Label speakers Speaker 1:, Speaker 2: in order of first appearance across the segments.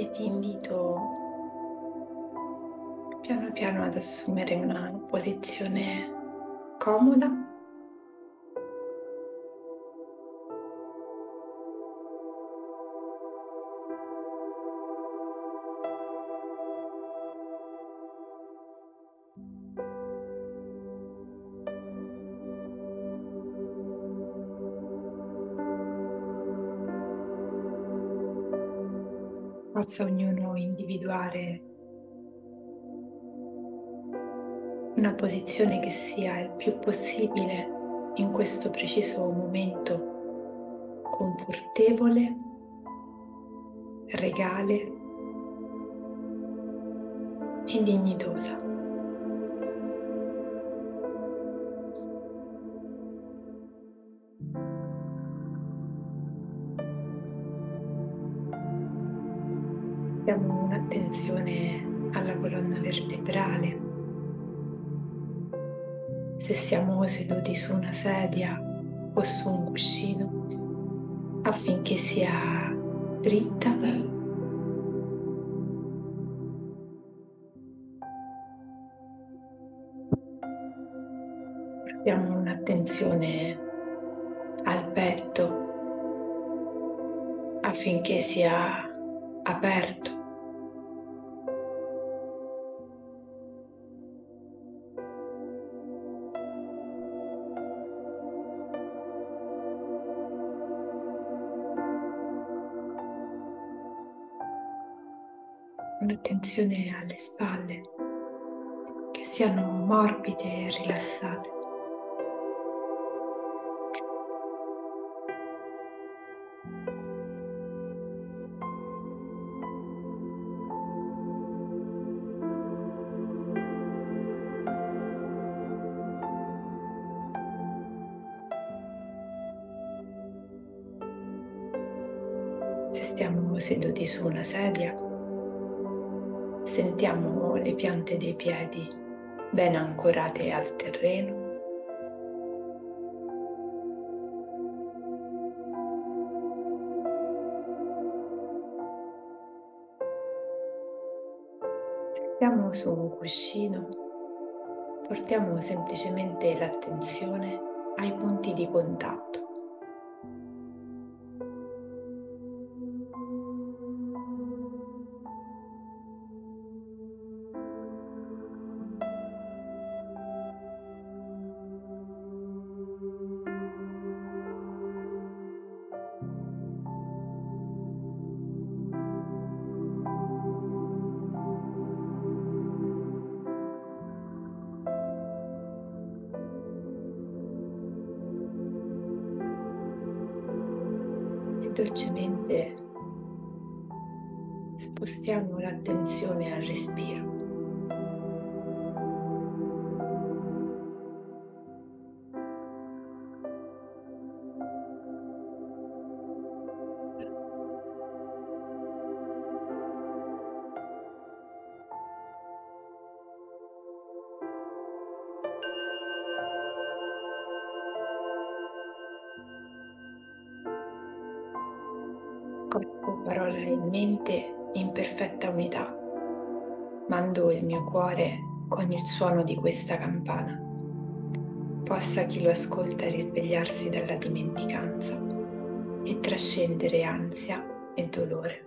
Speaker 1: e ti invito piano piano ad assumere una posizione comoda possa ognuno individuare una posizione che sia il più possibile in questo preciso momento confortevole, regale e dignitosa. Diamo un'attenzione alla colonna vertebrale. Se siamo seduti su una sedia o su un cuscino affinché sia dritta Diamo un'attenzione al petto affinché sia aperto. Un'attenzione alle spalle che siano morbide e rilassate. siamo seduti su una sedia, sentiamo le piante dei piedi ben ancorate al terreno. Siamo su un cuscino, portiamo semplicemente l'attenzione ai punti di contatto. Dolcemente spostiamo l'attenzione al respiro. Il suono di questa campana. Possa chi lo ascolta risvegliarsi dalla dimenticanza e trascendere ansia e dolore.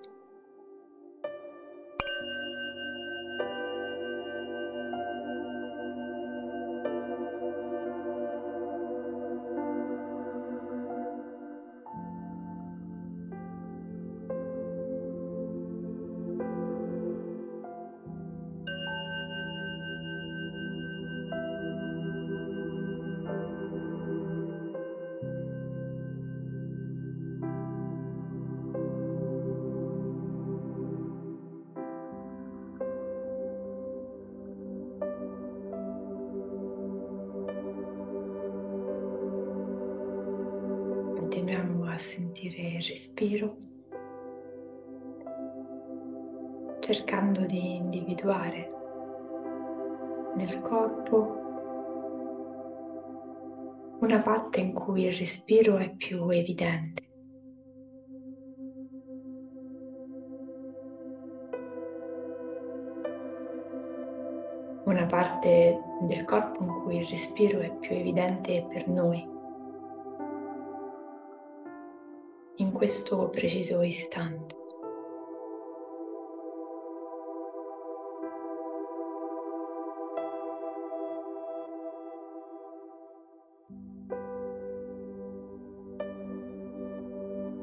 Speaker 1: respiro, cercando di individuare nel corpo una parte in cui il respiro è più evidente. Una parte del corpo in cui il respiro è più evidente per noi. Questo preciso istante.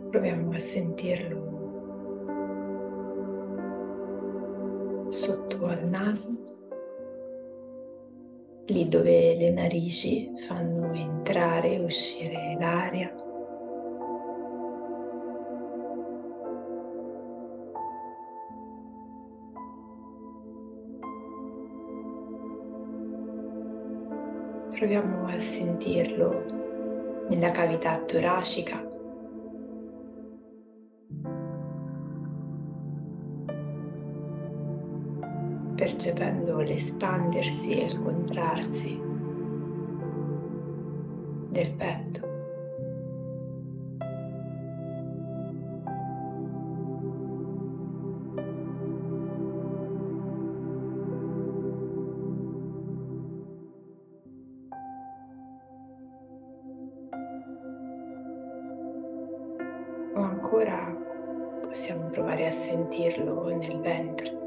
Speaker 1: Proviamo a sentirlo sotto al naso, lì dove le narici fanno entrare e uscire l'aria. Proviamo a sentirlo nella cavità toracica percependo l'espandersi e il contrarsi del petto. Ancora possiamo provare a sentirlo nel ventre.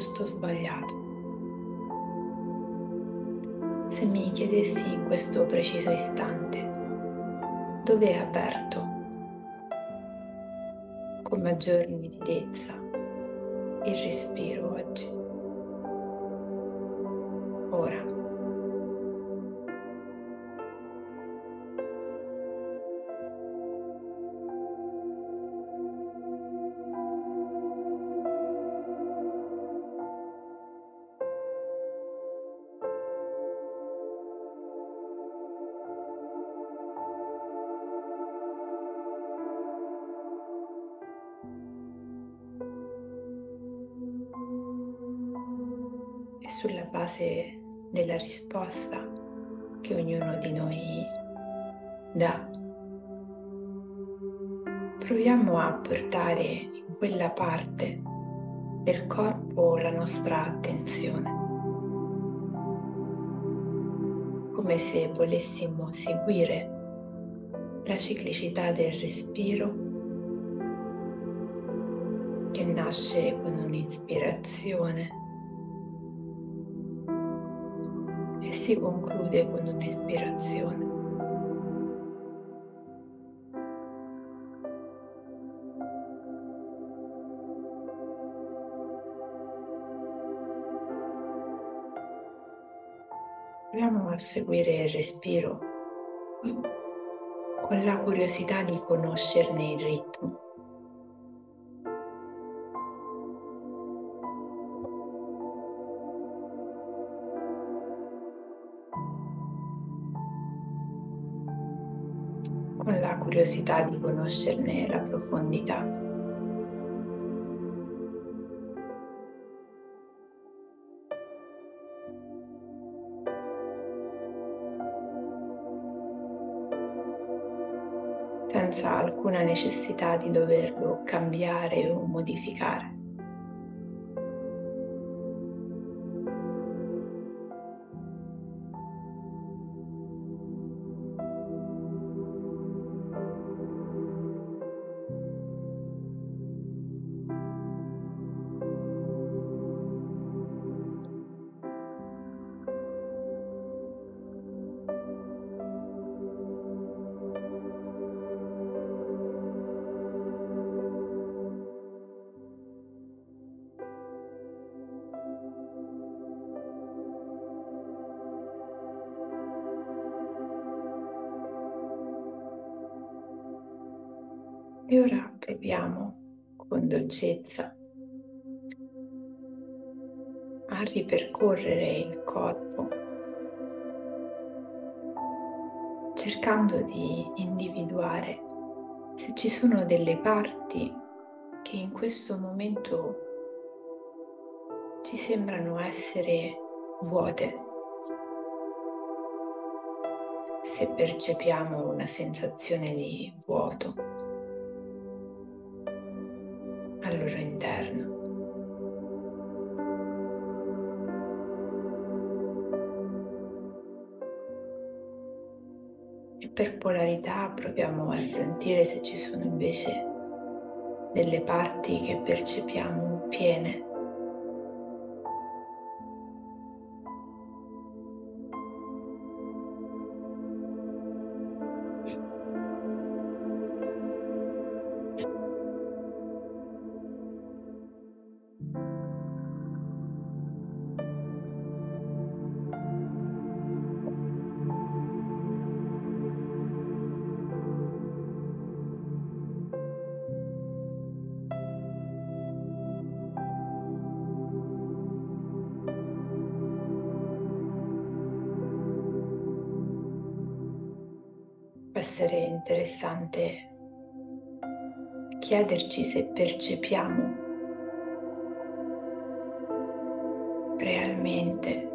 Speaker 1: Giusto o sbagliato. Se mi chiedessi in questo preciso istante dove è aperto con maggior nitidezza il respiro oggi, ora. Risposta che ognuno di noi dà. Proviamo a portare in quella parte del corpo la nostra attenzione, come se volessimo seguire la ciclicità del respiro che nasce con un'ispirazione si conclude con un'espirazione. Proviamo a seguire il respiro con la curiosità di conoscerne il ritmo. Curiosità di conoscerne la profondità. senza alcuna necessità di doverlo cambiare o modificare. E ora proviamo con dolcezza. A ripercorrere il corpo, cercando di individuare se ci sono delle parti che in questo momento ci sembrano essere vuote, se percepiamo una sensazione di vuoto per polarità proviamo a sentire se ci sono invece delle parti che percepiamo piene. Essere interessante chiederci se percepiamo realmente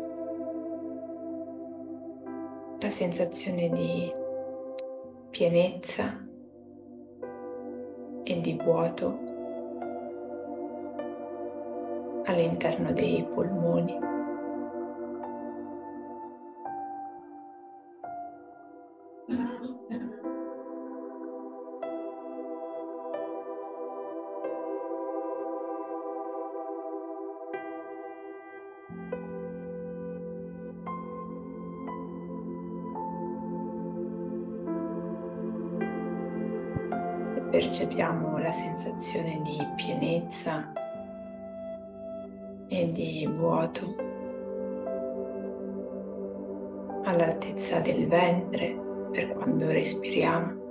Speaker 1: la sensazione di pienezza e di vuoto all'interno dei polmoni. Percepiamo la sensazione di pienezza e di vuoto all'altezza del ventre per quando respiriamo.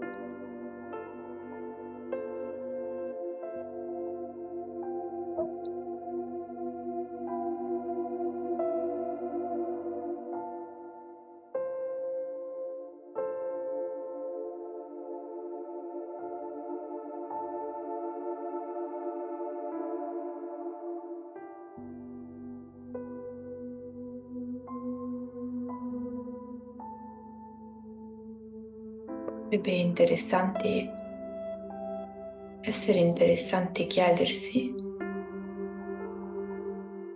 Speaker 1: Sarebbe interessante, essere interessante chiedersi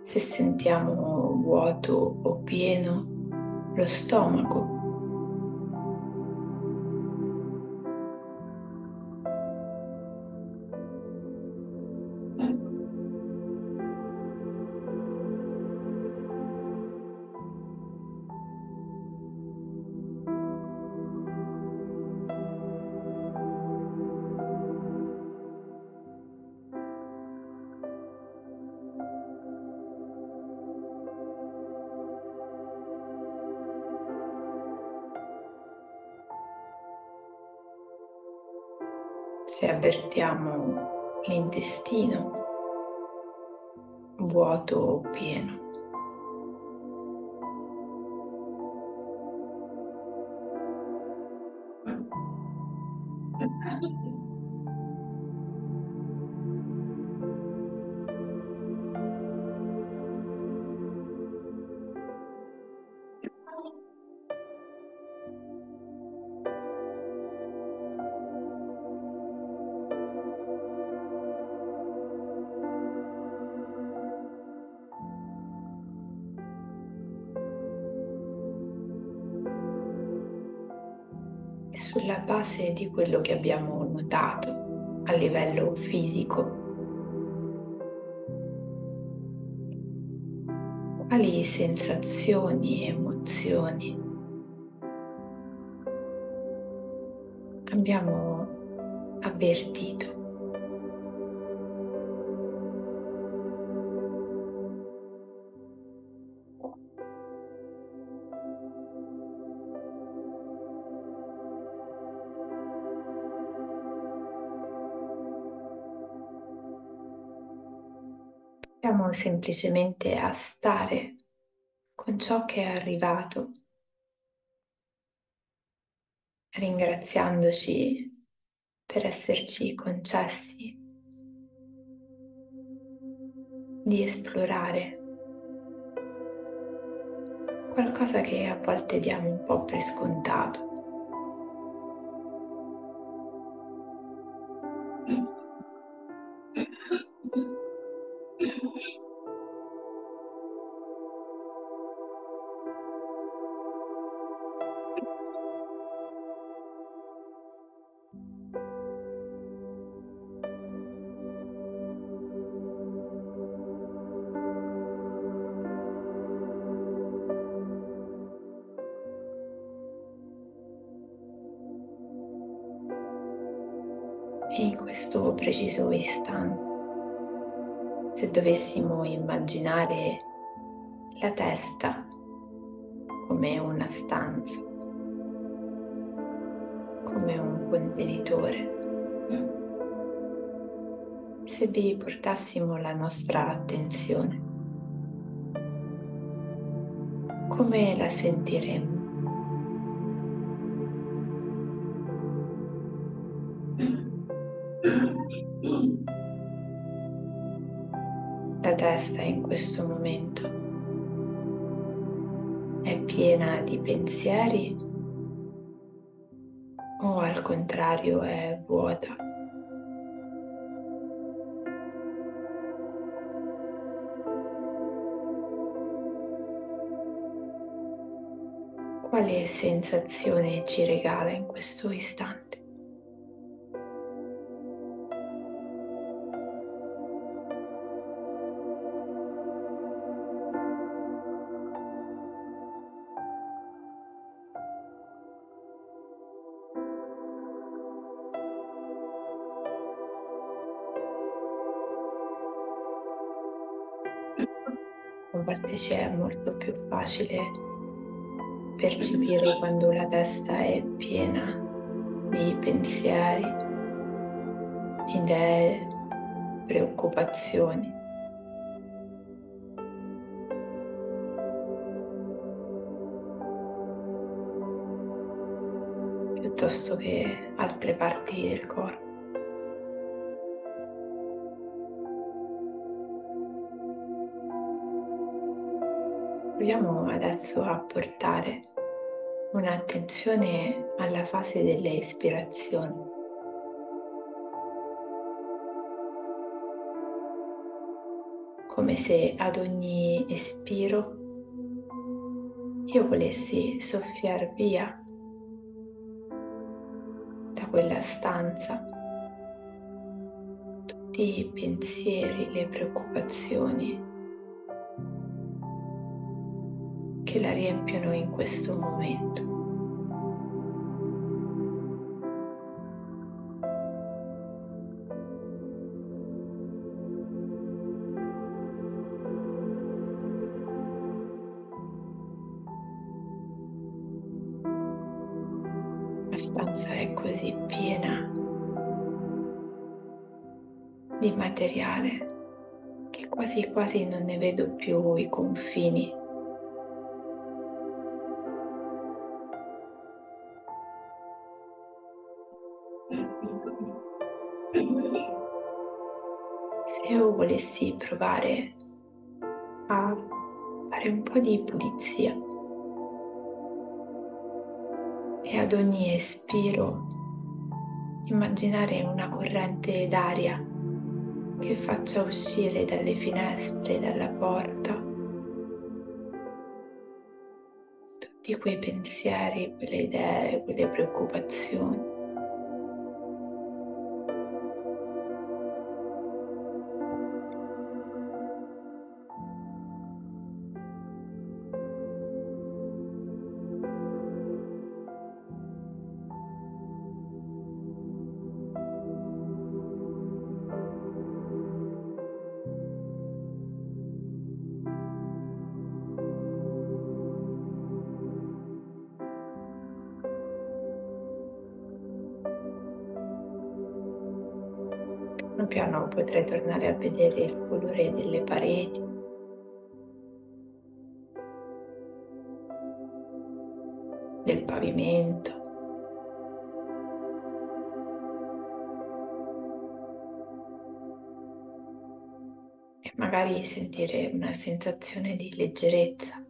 Speaker 1: se sentiamo vuoto o pieno lo stomaco se avvertiamo l'intestino vuoto o pieno. Sulla base di quello che abbiamo notato a livello fisico. Quali sensazioni e emozioni abbiamo avvertito? Semplicemente a stare con ciò che è arrivato, ringraziandoci per esserci concessi di esplorare qualcosa che a volte diamo un po' per scontato. Preciso istante, se dovessimo immaginare la testa come una stanza, come un contenitore, se vi portassimo la nostra attenzione, come la sentiremmo? Testa in questo momento è piena di pensieri o al contrario è vuota? Quale sensazione ci regala in questo istante? Ci è molto più facile percepire quando la testa è piena di pensieri, idee, preoccupazioni. piuttosto che altre parti del corpo. Proviamo adesso a portare un'attenzione alla fase delle ispirazioni. Come se ad ogni espiro io volessi soffiar via da quella stanza tutti i pensieri, le preoccupazioni che la riempiono in questo momento. La stanza è così piena di materiale che quasi quasi non ne vedo più i confini. Volessi provare a fare un po' di pulizia e ad ogni espiro immaginare una corrente d'aria che faccia uscire dalle finestre, dalla porta, tutti quei pensieri, quelle idee, quelle preoccupazioni. Potrai tornare a vedere il colore delle pareti. del pavimento. E magari sentire una sensazione di leggerezza.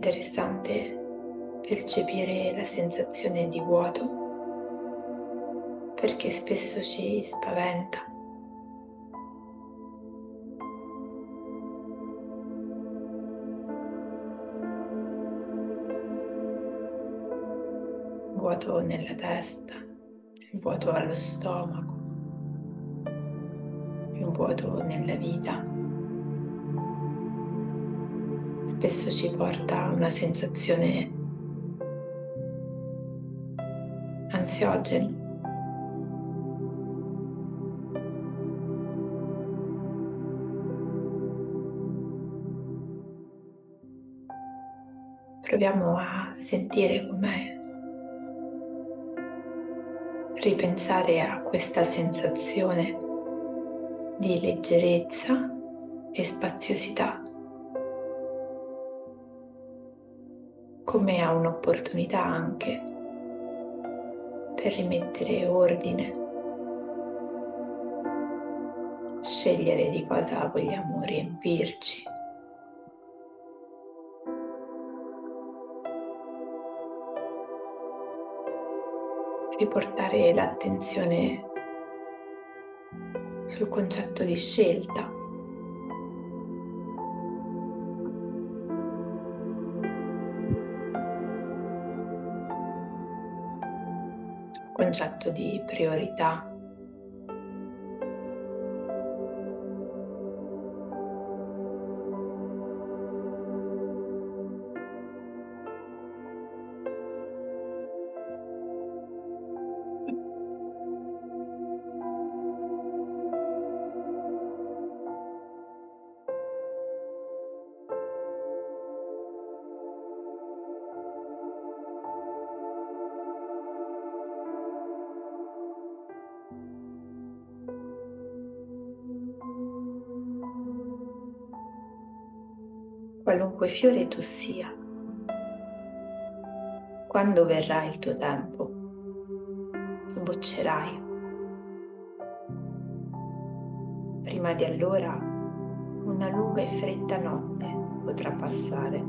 Speaker 1: Interessante percepire la sensazione di vuoto perché spesso ci spaventa. Vuoto nella testa, vuoto allo stomaco, vuoto nella vita spesso ci porta a una sensazione ansiogena. Proviamo a sentire com'è, ripensare a questa sensazione di leggerezza e spaziosità. Come a un'opportunità anche per rimettere ordine, scegliere di cosa vogliamo riempirci. Riportare l'attenzione sul concetto di scelta concetto di priorità. Qualunque fiore tu sia. Quando verrà il tuo tempo, sboccerai. Prima di allora, una lunga e fredda notte potrà passare.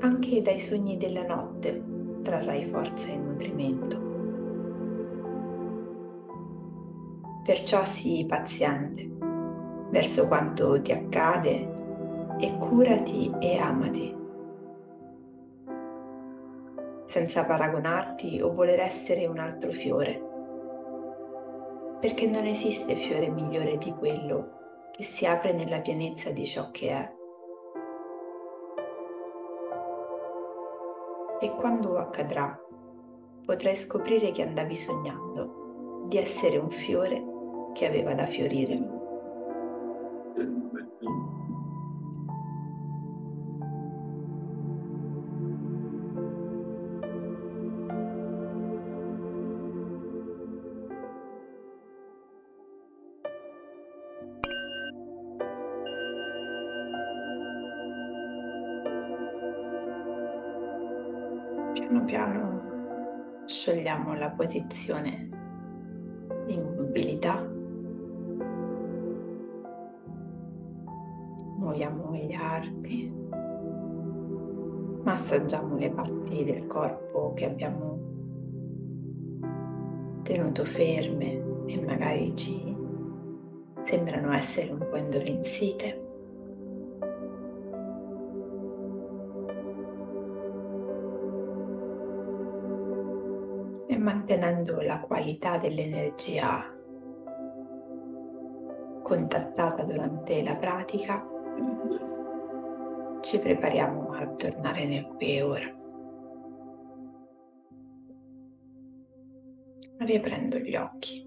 Speaker 1: Anche dai sogni della notte trarrai forza e nutrimento. Perciò sii paziente verso quanto ti accade e curati e amati, senza paragonarti o voler essere un altro fiore, perché non esiste fiore migliore di quello che si apre nella pienezza di ciò che è. E quando accadrà, potrai scoprire che andavi sognando di essere un fiore che aveva da fiorire. Posizione di immobilità muoviamo gli arti, massaggiamo le parti del corpo che abbiamo tenuto ferme e magari ci sembrano essere un po' indolenzite. Mantenendo la qualità dell'energia contattata durante la pratica, ci prepariamo a tornare nel qui e ora. Riprendo gli occhi.